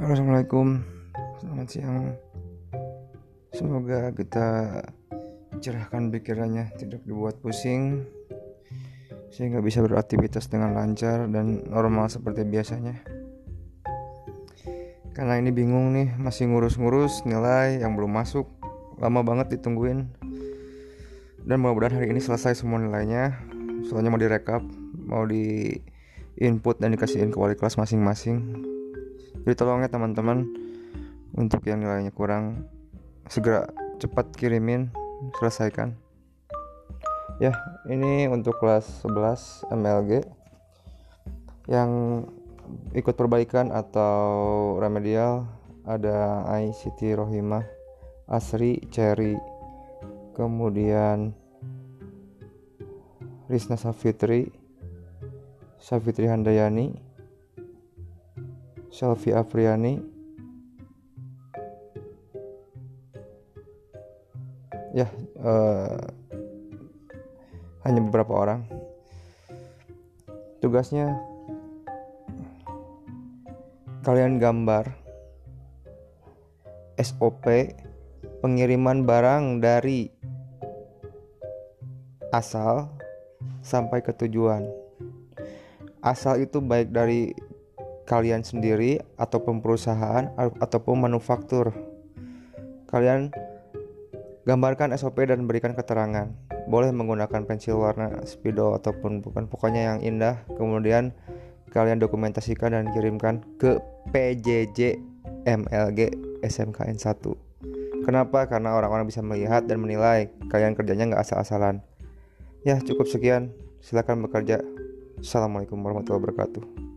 Assalamualaikum. Selamat siang. Semoga kita cerahkan pikirannya Tidak dibuat pusing Sehingga bisa beraktivitas dengan lancar Dan normal seperti biasanya. Karena ini bingung nih Masih ngurus-ngurus nilai yang belum masuk Lama banget ditungguin. Dan mudah-mudahan hari ini selesai semua nilainya. Soalnya mau direkap Mau di input dan dikasihin ke wali kelas masing-masing jadi tolong ya teman-teman untuk yang nilainya kurang segera cepat kirimin selesaikan. Ya ini untuk kelas 11 MLG yang ikut perbaikan atau remedial ada Ai Siti Rohimah Asri Cherry kemudian Risna Safitri Safitri Handayani Selvi Afriani. Ya uh, hanya beberapa orang. Tugasnya kalian gambar SOP pengiriman barang dari asal sampai ke tujuan. Asal itu baik dari kalian sendiri ataupun perusahaan ataupun manufaktur. Kalian gambarkan SOP dan berikan keterangan. Boleh menggunakan pensil warna spidol ataupun bukan pokoknya yang indah. Kemudian kalian dokumentasikan dan kirimkan ke PJJ MLG SMKN 1. Kenapa? Karena orang-orang bisa melihat dan menilai kalian kerjanya nggak asal-asalan. Ya cukup sekian. Silakan bekerja. Assalamualaikum warahmatullahi wabarakatuh.